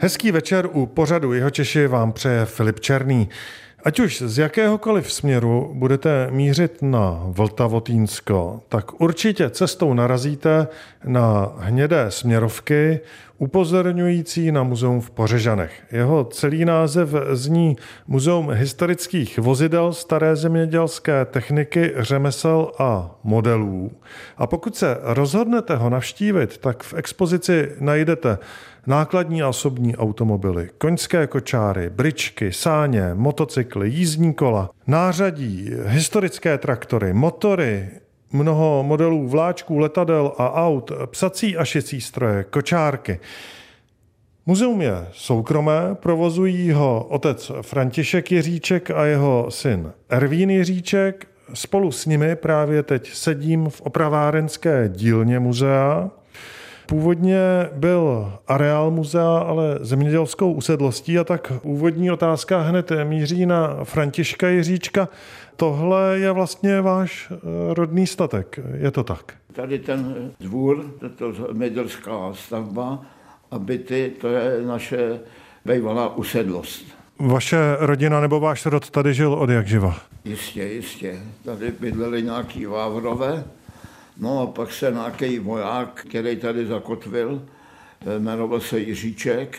Hezký večer u pořadu Jeho Češi vám přeje Filip Černý. Ať už z jakéhokoliv směru budete mířit na Vltavotínsko, tak určitě cestou narazíte na hnědé směrovky, upozorňující na muzeum v Pořežanech. Jeho celý název zní Muzeum historických vozidel staré zemědělské techniky, řemesel a modelů. A pokud se rozhodnete ho navštívit, tak v expozici najdete nákladní a osobní automobily, koňské kočáry, bričky, sáně, motocykly, jízdní kola, nářadí, historické traktory, motory, mnoho modelů vláčků, letadel a aut, psací a šicí stroje, kočárky. Muzeum je soukromé, provozují ho otec František Jiříček a jeho syn Ervín Jiříček. Spolu s nimi právě teď sedím v opravárenské dílně muzea. Původně byl areál muzea, ale zemědělskou usedlostí a tak úvodní otázka hned míří na Františka Jiříčka. Tohle je vlastně váš eh, rodný statek, je to tak? Tady ten dvůr, tato zemědělská stavba a byty, to je naše bývalá usedlost. Vaše rodina nebo váš rod tady žil od jak živa? Jistě, jistě. Tady bydleli nějaký Vávrové, No a pak se nějaký voják, který tady zakotvil, eh, jmenoval se Jiříček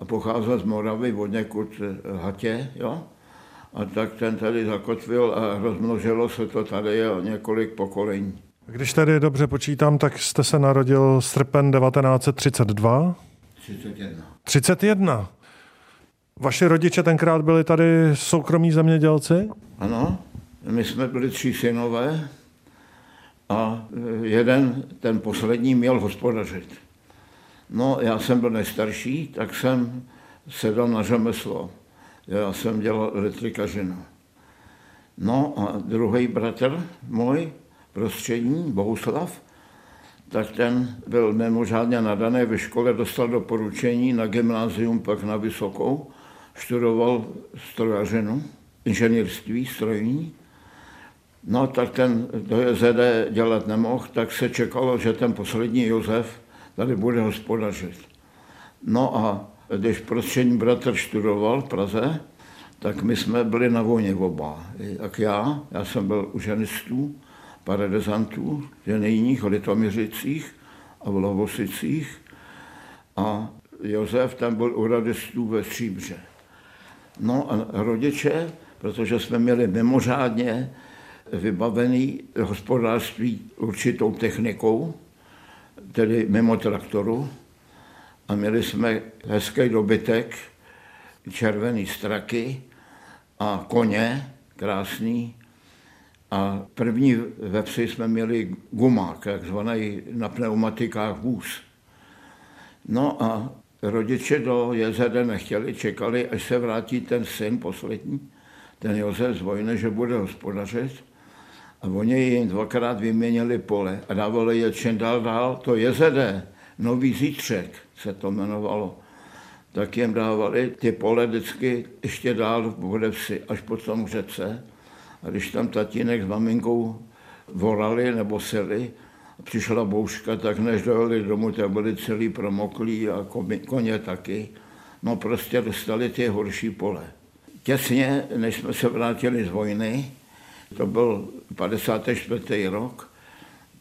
a pocházel z Moravy od někud eh, Hatě, jo? A tak ten tady zakotvil a rozmnožilo se to tady o několik pokolení. Když tady dobře počítám, tak jste se narodil srpen 1932? 31. 31. Vaši rodiče tenkrát byli tady soukromí zemědělci? Ano, my jsme byli tři synové, a e, jeden, ten poslední, měl hospodařit. No, já jsem byl nejstarší, tak jsem sedl na řemeslo. Já jsem dělal elektrikařinu. No a druhý bratr můj, prostřední, Bohuslav, tak ten byl mimořádně nadaný ve škole, dostal doporučení na gymnázium, pak na vysokou, študoval strojařinu, inženýrství strojní No tak ten do JZD dělat nemohl, tak se čekalo, že ten poslední Josef tady bude hospodařit. No a když prostřední bratr študoval v Praze, tak my jsme byli na vojně oba. Jak já, já jsem byl u ženistů, paradezantů, ženejních, litoměřicích a v Lovosicích. A Josef tam byl u radistů ve Stříbře. No a rodiče, protože jsme měli mimořádně vybavený hospodářství určitou technikou, tedy mimo traktoru. A měli jsme hezký dobytek, červený straky a koně, krásný. A první ve vsi jsme měli gumák, takzvaný na pneumatikách vůz. No a rodiče do jezede nechtěli, čekali, až se vrátí ten syn poslední, ten Josef z vojny, že bude hospodařit. A oni jim dvakrát vyměnili pole a dávali je čím dál dál. To JZD, Nový zítřek se to jmenovalo. Tak jim dávali ty pole vždycky ještě dál v vsi, až po tom řece. A když tam tatínek s maminkou volali nebo seli, přišla bouška, tak než dojeli domů, tak byli celý promoklí a koně taky. No prostě dostali ty horší pole. Těsně, než jsme se vrátili z vojny, to byl 54. rok,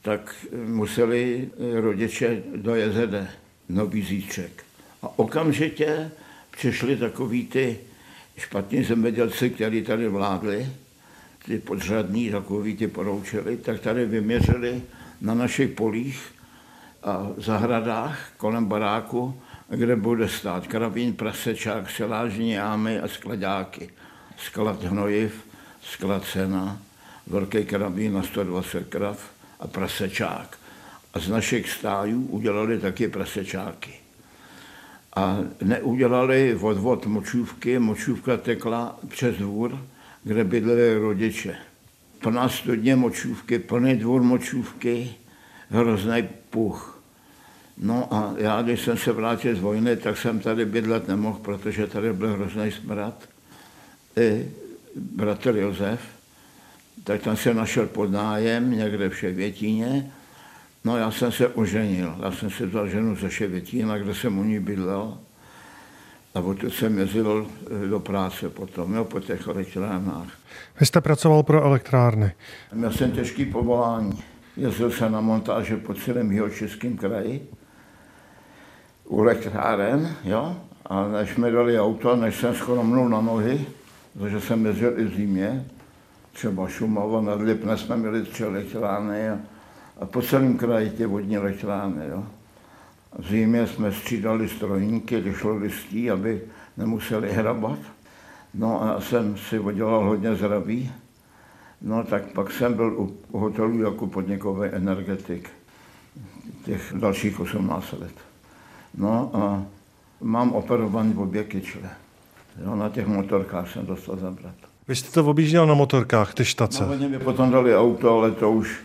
tak museli rodiče do JZD, Nový Zítřek. A okamžitě přišli takový ty špatní zemědělci, kteří tady vládli, ty podřadní, takový ty poroučili, tak tady vyměřili na našich polích a zahradách kolem baráku, kde bude stát kravín, prasečák, silážní jámy a skladáky. Sklad hnojiv, sklad sena, velký karabín na 120 krav a prasečák. A z našich stájů udělali taky prasečáky. A neudělali odvod močůvky, močůvka tekla přes dvůr, kde bydleli rodiče. Plná studně močůvky, plný dvůr močůvky, hrozný puch. No a já, když jsem se vrátil z vojny, tak jsem tady bydlet nemohl, protože tady byl hrozný smrad. I bratr Josef, tak tam se našel pod nájem někde v Ševětíně. No já jsem se oženil, já jsem se vzal ženu ze Ševětína, kde jsem u ní bydlel. A odtud jsem jezdil do práce potom, jo, po těch elektrárnách. Vy jste pracoval pro elektrárny. Měl jsem těžký povolání. Jezdil jsem na montáže po celém jeho českém kraji u elektráren, jo, a než mi dali auto, než jsem schromnul na nohy, protože jsem jezdil i v zimě, třeba Šumava, nad Lipne jsme měli tři elektrárny a, a po celém kraji ty vodní elektrárny. Jo. V zimě jsme střídali strojníky, když šlo listí, aby nemuseli hrabat. No a jsem si udělal hodně zdraví. No tak pak jsem byl u hotelu jako podnikový energetik těch dalších 18 let. No a mám operovaný v obě kyčle. Jo, na těch motorkách jsem dostal zabrat. Vy jste to objížděl na motorkách, ty štace? No, oni mi potom dali auto, ale to už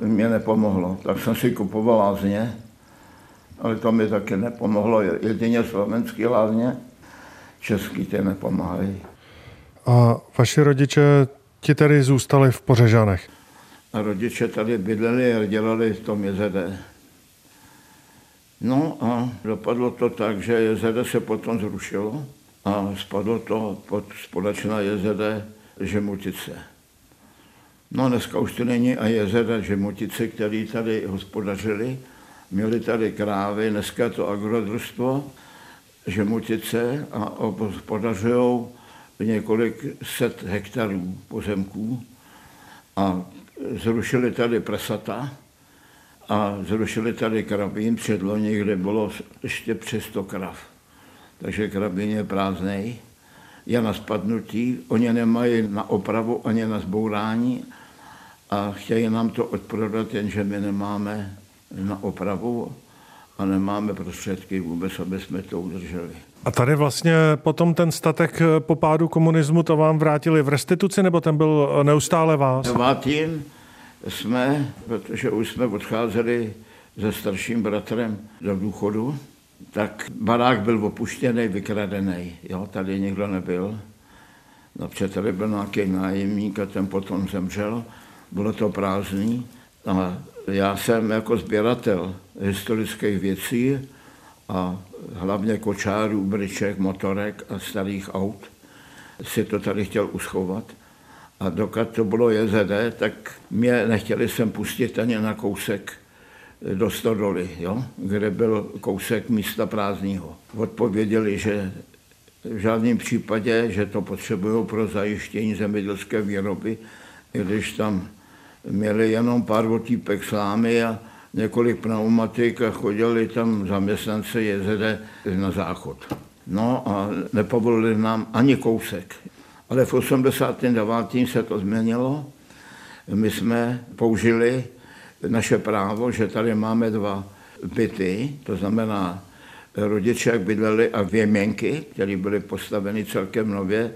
mě nepomohlo. Tak jsem si kupoval lázně, ale to mi taky nepomohlo. Jedině slovenský lázně, český ty nepomáhají. A vaši rodiče ti tady zůstali v Pořežanech? A rodiče tady bydleli a dělali v tom JZD. No a dopadlo to tak, že JZD se potom zrušilo a spadlo to pod společná JZD Žemutice. No dneska už to není a JZD Žemutice, který tady hospodařili, měli tady krávy, dneska to agrodružstvo Žemutice a hospodařují několik set hektarů pozemků a zrušili tady prasata, a zrušili tady krabín předloni, kde bylo ještě přes 100 krav. Takže krabín je prázdnej, je na spadnutí, oni nemají na opravu ani na zbourání a chtějí nám to odprodat, jenže my nemáme na opravu a nemáme prostředky vůbec, aby jsme to udrželi. A tady vlastně potom ten statek po pádu komunismu to vám vrátili v restituci, nebo ten byl neustále vás? Devátým jsme, protože už jsme odcházeli se starším bratrem do důchodu, tak barák byl opuštěný, vykradený. Jo, tady nikdo nebyl. Napřed tady byl nějaký nájemník a ten potom zemřel. Bylo to prázdný. A já jsem jako sběratel historických věcí a hlavně kočárů, bryček, motorek a starých aut si to tady chtěl uschovat. A dokud to bylo JZD, tak mě nechtěli sem pustit ani na kousek do Stodoly, jo? kde byl kousek místa prázdného. Odpověděli, že v žádném případě, že to potřebují pro zajištění zemědělské výroby, když tam měli jenom pár otýpek slámy a několik pneumatik a chodili tam zaměstnance JZD na záchod. No a nepovolili nám ani kousek. Ale v 89. se to změnilo. My jsme použili naše právo, že tady máme dva byty, to znamená rodiče, jak bydleli a věměnky, které byly postaveny celkem nově,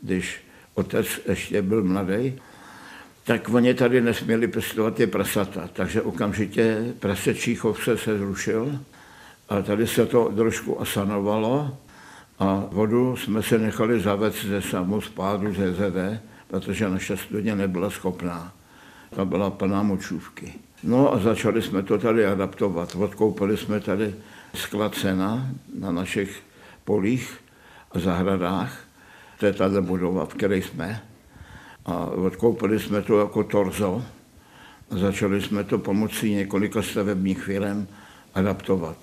když otec ještě byl mladý, tak oni tady nesměli pěstovat ty prasata. Takže okamžitě prasečí chov se, se zrušil a tady se to trošku asanovalo a vodu jsme se nechali zavést ze samospádu ze ZD, protože naše studně nebyla schopná. Ta byla plná močůvky. No a začali jsme to tady adaptovat. Odkoupili jsme tady sklad sena na našich polích a zahradách. To je tato budova, v které jsme. A odkoupili jsme to jako torzo a začali jsme to pomocí několika stavebních firm adaptovat.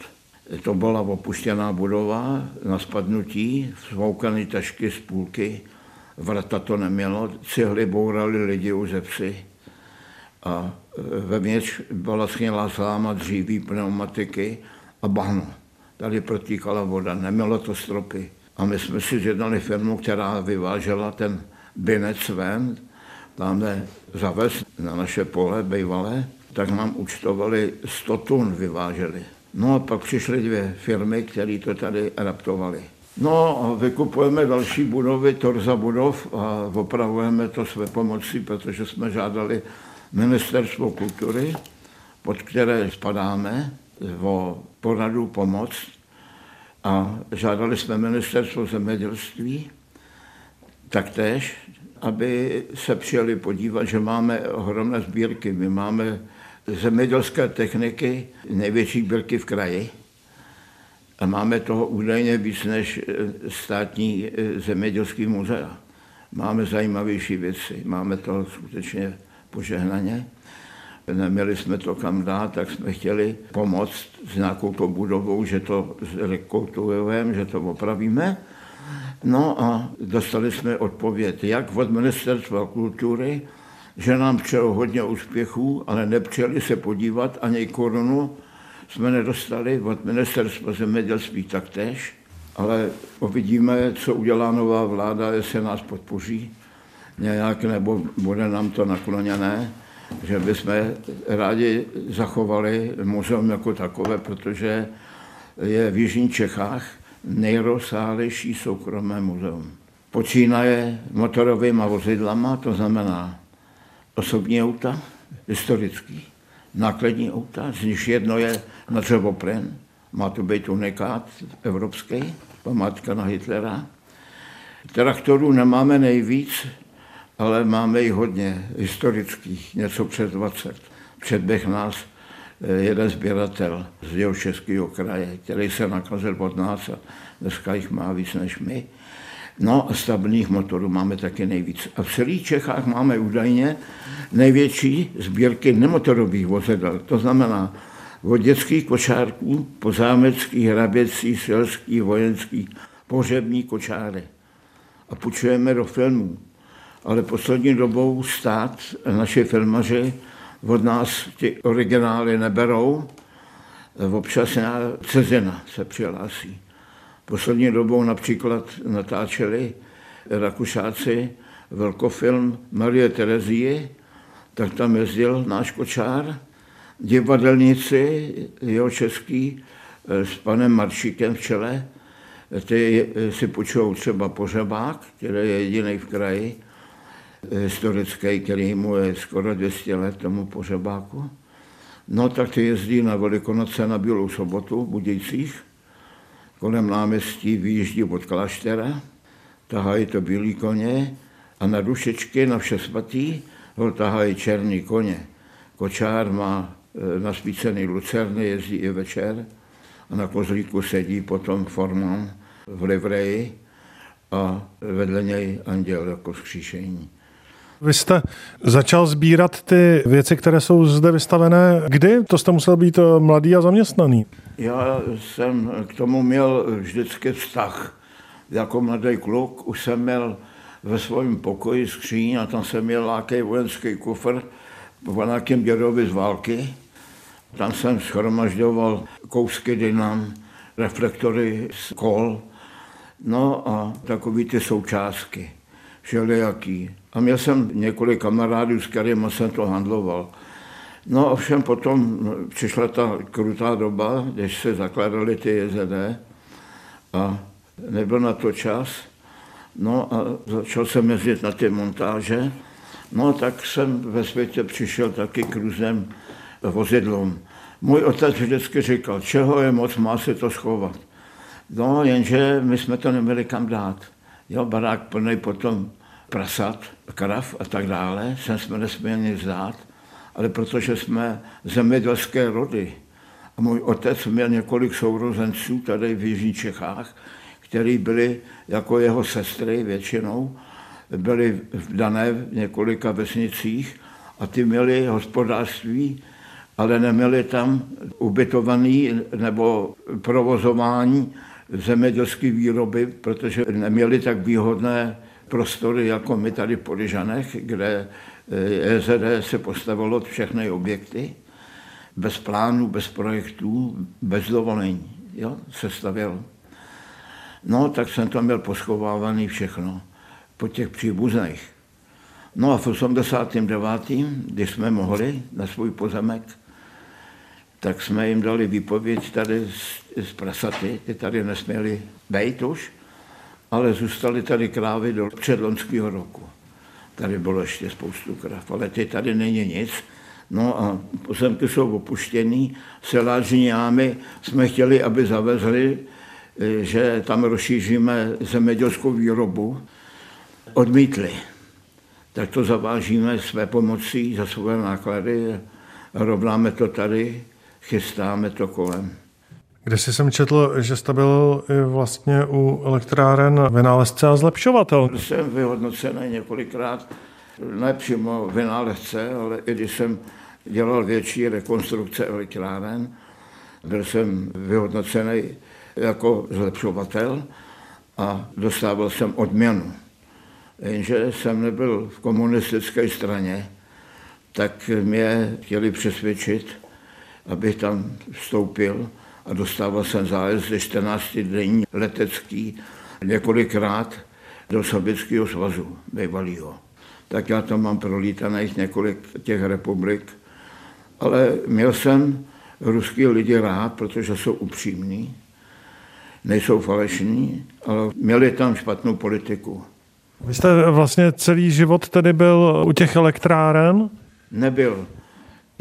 To byla opuštěná budova na spadnutí, svoukané tašky z půlky, vrata to nemělo, cihly bourali lidi u zepsy a vevnitř byla schnilá sláma, dříví, pneumatiky a bahno. Tady protíkala voda, nemělo to stropy. A my jsme si zjednali firmu, která vyvážela ten binec ven, tamhle zavez na naše pole bývalé, tak nám účtovali 100 tun vyváželi. No a pak přišly dvě firmy, které to tady adaptovaly. No a vykupujeme další budovy, torza budov a opravujeme to své pomocí, protože jsme žádali ministerstvo kultury, pod které spadáme, o poradu pomoc a žádali jsme ministerstvo zemědělství taktéž, aby se přijeli podívat, že máme ohromné sbírky. My máme zemědělské techniky, největší sbírky v kraji A máme toho údajně víc než státní eh, zemědělský muzea. Máme zajímavější věci, máme toho skutečně požehnaně. Neměli jsme to kam dát, tak jsme chtěli pomoct s nějakou to budovou, že to rekultivujeme, že to opravíme. No a dostali jsme odpověď jak od ministerstva kultury, že nám přijelo hodně úspěchů, ale nepřijeli se podívat ani korunu jsme nedostali od ministerstva zemědělství taktéž, ale uvidíme, co udělá nová vláda, jestli nás podpoří nějak, nebo bude nám to nakloněné, že bychom rádi zachovali muzeum jako takové, protože je v Jižních Čechách nejrozsáhlejší soukromé muzeum. Počínaje motorovými vozidlama, to znamená osobní auta, historický, nákladní auta, z nich jedno je na dřevoplyn, má to být unikát evropský, památka na Hitlera. Traktorů nemáme nejvíc, ale máme i hodně historických, něco přes 20. Předběh nás eh, jeden sběratel z jeho českého kraje, který se nakazil od nás a dneska jich má víc než my. No a stabilních motorů máme taky nejvíc. A v celých Čechách máme údajně největší sbírky nemotorových vozidel. To znamená od dětských kočárků po zámecký, hraběcí, selský, vojenský, pohřební kočáry. A půjčujeme do filmů. Ale poslední dobou stát, naši filmaři od nás ty originály neberou, občas cizina se přihlásí. Poslední dobou například natáčeli Rakušáci velkofilm Marie Terezie, tak tam jezdil náš kočár, divadelníci jeho český eh, s panem Maršíkem v čele, ty si počují třeba Pořebák, který je jediný v kraji, historický, který mu je skoro 200 let tomu Pořebáku. No tak ty jezdí na Velikonoce na Bílou sobotu v Budějcích kolem náměstí vyjíždí od kláštera, tahají to bílý koně a na dušečky na vše svatý ho tahají černý koně. Kočár má e, naspícený lucerny, jezdí i večer a na kozlíku sedí potom formán v livreji a vedle něj anděl jako skříšení. Vy jste začal sbírat ty věci, které jsou zde vystavené. Kdy? To jste musel být eh, mladý a zaměstnaný. Já jsem k tomu měl vždycky vztah. Jako mladý kluk už jsem měl ve svém pokoji skříň a tam jsem měl nějaký vojenský kufr po nějakém dědovi z války. Tam jsem schromažďoval kousky dynam, reflektory z kol, no a takový ty součástky, všelijaký. A měl jsem několik kamarádů, s kterými jsem to handloval. No ovšem potom přišla ta krutá doba, když se zakladaly ty JZD a nebyl na to čas. No a začal jsem jezdit na ty montáže. No tak jsem ve světě přišel taky k různým vozidlům. Můj otec vždycky říkal, čeho je moc, má se to schovat. No, jenže my jsme to neměli kam dát. Jo, barák plný potom prasat, krav a tak dále, sem jsme nesměli zdát, ale protože jsme zemědělské rody a můj otec měl několik sourozenců tady v Jižních Čechách, který byli jako jeho sestry většinou, byli v dané v několika vesnicích a ty měli hospodářství, ale neměli tam ubytovaný nebo provozování zemědělské výroby, protože neměli tak výhodné prostory jako my tady v Poližanech, kde EZD eh, se postavilo všechny objekty, bez plánů, bez projektů, bez dovolení. Jo, se stavěl. No, tak jsem tam měl poschovávaný všechno po těch příbuzných. No a v 89., když jsme mohli na svůj pozemek, tak jsme jim dali výpověď tady z, z prasaty, ty tady nesměli být už, ale zůstaly tady krávy do předlonského roku. Tady bylo ještě spoustu krav, ale ty tady není nic. No a pozemky jsou opuštěný. Selářní jámy jsme chtěli, aby zavezli, e, že tam rozšíříme zemědělskou výrobu. Odmítli. Tak to zavážíme své pomocí za své náklady rovnáme to tady, chystáme to kolem. Kde si jsem četl, že jste byl vlastně u elektráren vynálezce a zlepšovatel. Jsem vyhodnocený několikrát, ne přímo vynálezce, ale i když jsem dělal větší rekonstrukce elektráren, byl jsem vyhodnocený jako zlepšovatel a dostával jsem odměnu. Jenže jsem nebyl v komunistické straně, tak mě chtěli přesvědčit, abych tam vstoupil a dostával jsem zájezd ze 14 denní letecký několikrát do Sovětského svazu bývalého. Tak já tam mám prolítaných několik těch republik, ale měl jsem ruský lidi rád, protože jsou upřímní, nejsou falešní, ale měli tam špatnou politiku. Vy jste vlastně celý život tedy byl u těch elektráren? Nebyl.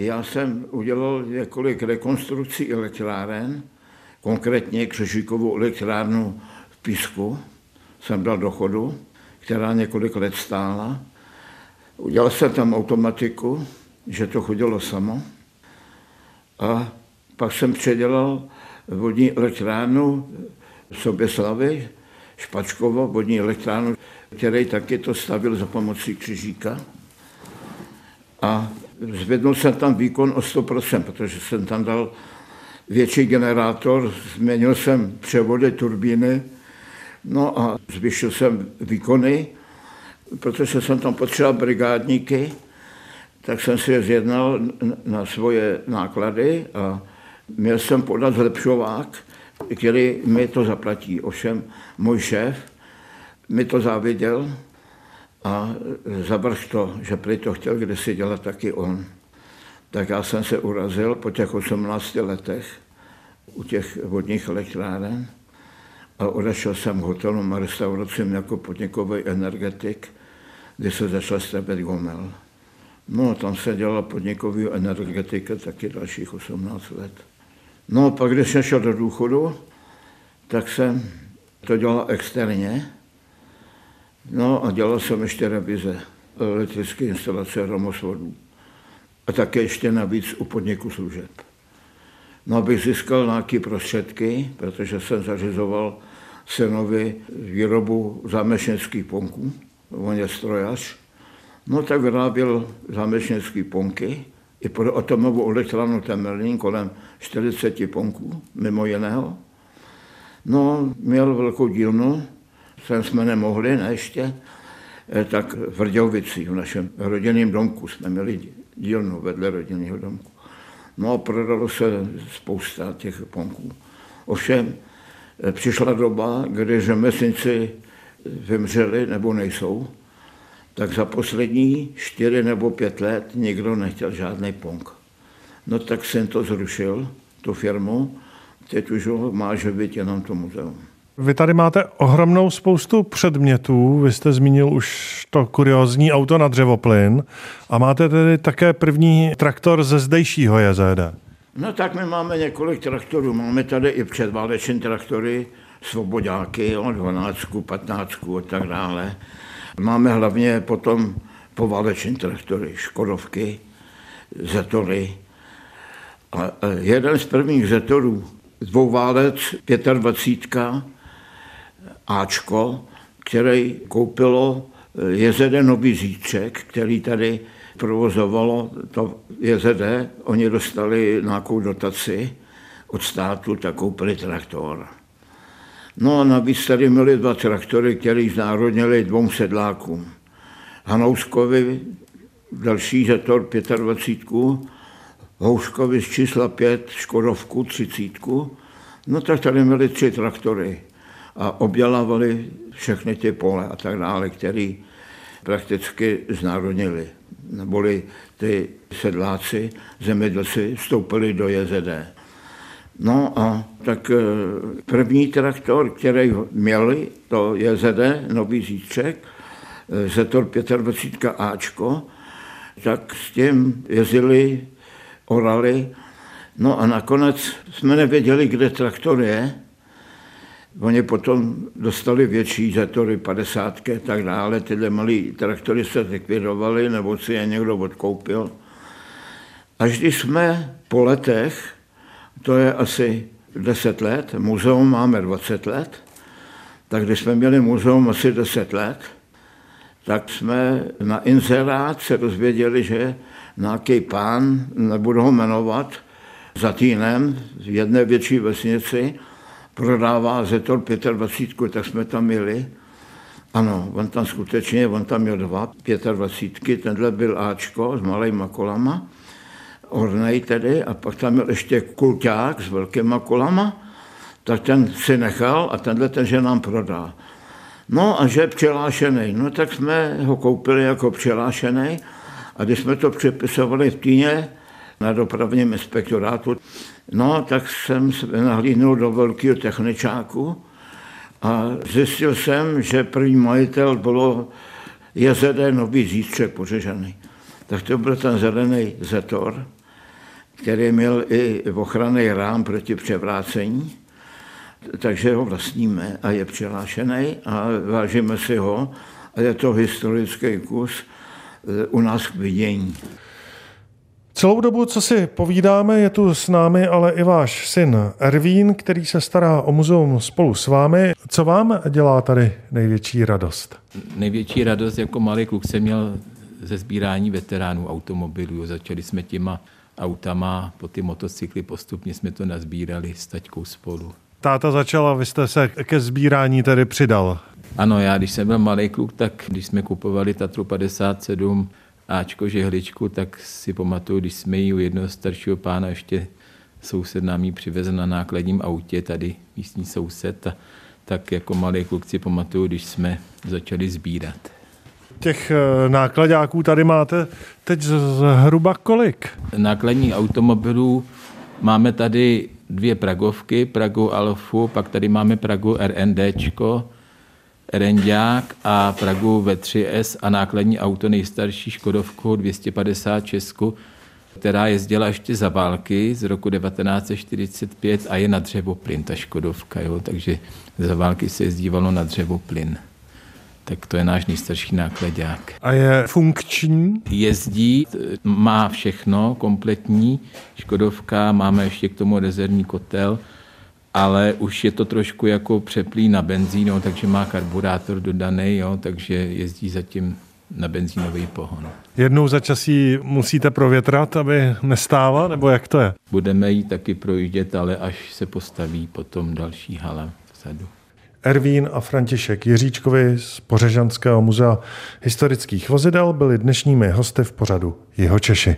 Já jsem udělal několik rekonstrukcí elektráren, konkrétně Křežíkovou elektrárnu v Písku jsem dal do chodu, která několik let stála. Udělal jsem tam automatiku, že to chodilo samo. A pak jsem předělal vodní elektrárnu Soběslavy, Špačkovo, vodní elektrárnu, který taky to stavil za pomocí křižíka. A zvednul jsem tam výkon o 100%, protože jsem tam dal větší generátor, změnil jsem převody turbíny, no a zvyšil jsem výkony, protože jsem tam potřeboval brigádníky, tak jsem si je zjednal na svoje náklady a měl jsem podat zlepšovák, který mi to zaplatí. Ovšem můj šéf mi to záviděl a zavrch to, že prý to chtěl kdysi dělat taky on. Tak já jsem se urazil po těch 18 letech u těch vodních elektráren a odešel jsem hotelům a restauracím jako podnikový energetik, kdy se začal stavět Gomel. No, tam se dělala podnikový energetika taky dalších 18 let. No a pak, když jsem šel do důchodu, tak jsem to dělal externě. No a dělal jsem ještě revize elektrické instalace hromosvodů. A také ještě navíc u podniku služeb. No, abych získal nějaké prostředky, protože jsem zařizoval synovi výrobu zámešnických ponků, on je strojař, no tak vyráběl zámešnické ponky, i pro atomovou elektrárnu Temelín kolem 40 ponků, mimo jiného. No, měl velkou dílnu, sem jsme nemohli, ne ještě, eh, tak v Vrdělovici, v našem rodinném domku jsme měli dílnu vedle rodinného domku. No a prodalo se spousta těch ponků. Ovšem, eh, přišla doba, kdy řemeslníci vymřeli nebo nejsou, tak za poslední čtyři nebo pět let nikdo nechtěl žádný punk. No tak jsem to zrušil, tu firmu, teď už ho má živit jenom to muzeum. Vy tady máte ohromnou spoustu předmětů, vy jste zmínil už to kuriozní auto na dřevoplyn a máte tedy také první traktor ze zdejšího JZD. No tak my máme několik traktorů, máme tady i předváleční traktory, svobodáky, 12, 15 a tak dále. Máme hlavně potom pováleční traktory, Škodovky, Zetory. A jeden z prvních Zetorů, dvouválec, 25, Ačko, který koupilo JZD Nový Zítřek, který tady provozovalo to JZD. Oni dostali nějakou dotaci od státu, tak koupili traktor. No a navíc tady měli dva traktory, které znárodnili dvou sedlákům. Hanouskovi další zetor 25, Houškovi z čísla 5, Škodovku 30. No tak tady měli tři traktory a obdělávali všechny ty pole a tak dále, které prakticky znárodnili. Neboli ty sedláci, zemědělci vstoupili do JZD. No a tak eh, první traktor, který měli, to je ZD, Nový Zítřek, eh, Zetor 25 Ačko, tak s tím jezdili, orali. No a nakonec jsme nevěděli, kde traktor je. Oni potom dostali větší zetory, 50 a tak dále. Tyhle malé traktory se zlikvidovaly, nebo si je někdo odkoupil. Až když jsme po letech to je asi 10 let, muzeum máme 20 let, tak když jsme měli muzeum asi 10 let, tak jsme na inzerát se dozvěděli, že nějaký pán, nebudu ho jmenovat, za týnem v jedné větší vesnici prodává Zetor 25, tak jsme tam měli. Ano, on tam skutečně, on tam měl dva 25, tenhle byl Ačko s malýma kolama, Ornej tedy, a pak tam měl ještě kulťák s velkýma kolama, tak ten si nechal a tenhle ten, že nám prodá. No a že přelášený, no tak jsme ho koupili jako přelášený a když jsme to přepisovali v Týně na dopravním inspektorátu, no tak jsem se nahlídnul do velkého techničáku a zjistil jsem, že první majitel bylo JZD Nový Zítřek pořežaný. Tak to byl ten zelený Zetor, který měl i ochranný rám proti převrácení takže ho vlastníme a je přihlášený a vážíme si ho a je to historický kus eh, u nás k vidění. Celou dobu, co si povídáme, je tu s námi ale i váš syn Ervín, který se stará o muzeum spolu s vámi. Co vám dělá tady největší radost? Největší radost jako malý kluk jsem měl ze sbírání veteránů automobilů. Začali jsme těma autama, po ty motocykly postupně jsme to nazbírali s taťkou spolu. Táta začala, vy jste se ke sbírání tedy přidal. Ano, já když jsem byl malý kluk, tak když jsme kupovali Tatru 57 Ačko žehličku, tak si pamatuju, když jsme ji u jednoho staršího pána ještě soused nám ji přivezl na nákladním autě, tady místní soused, a tak jako malý kluk si pamatuju, když jsme začali sbírat. Těch eh, nákladáků tady máte teď zhruba kolik? Nákladních automobilů máme tady dvě Pragovky, Pragu Alfu, pak tady máme Pragu RNDčko, Renďák a Pragu V3S a nákladní auto nejstarší Škodovku 250 Česku, která jezdila ještě za války z roku 1945 a je na dřevoplyn, ta Škodovka, jo, takže za války se jezdívalo na dřevoplyn tak to je náš nejstarší nákladák. A je funkční? Jezdí, má všechno kompletní, Škodovka, máme ještě k tomu rezervní kotel, ale už je to trošku jako přeplý na benzín, jo, takže má karburátor dodaný, jo, takže jezdí zatím na benzínový pohon. Jednou za časí musíte provětrat, aby nestála, nebo jak to je? Budeme ji taky projíždět, ale až se postaví potom další hala vzadu. Ervín a František Jiříčkovi z Pořežanského muzea historických vozidel byli dnešními hosty v pořadu Jeho Češi.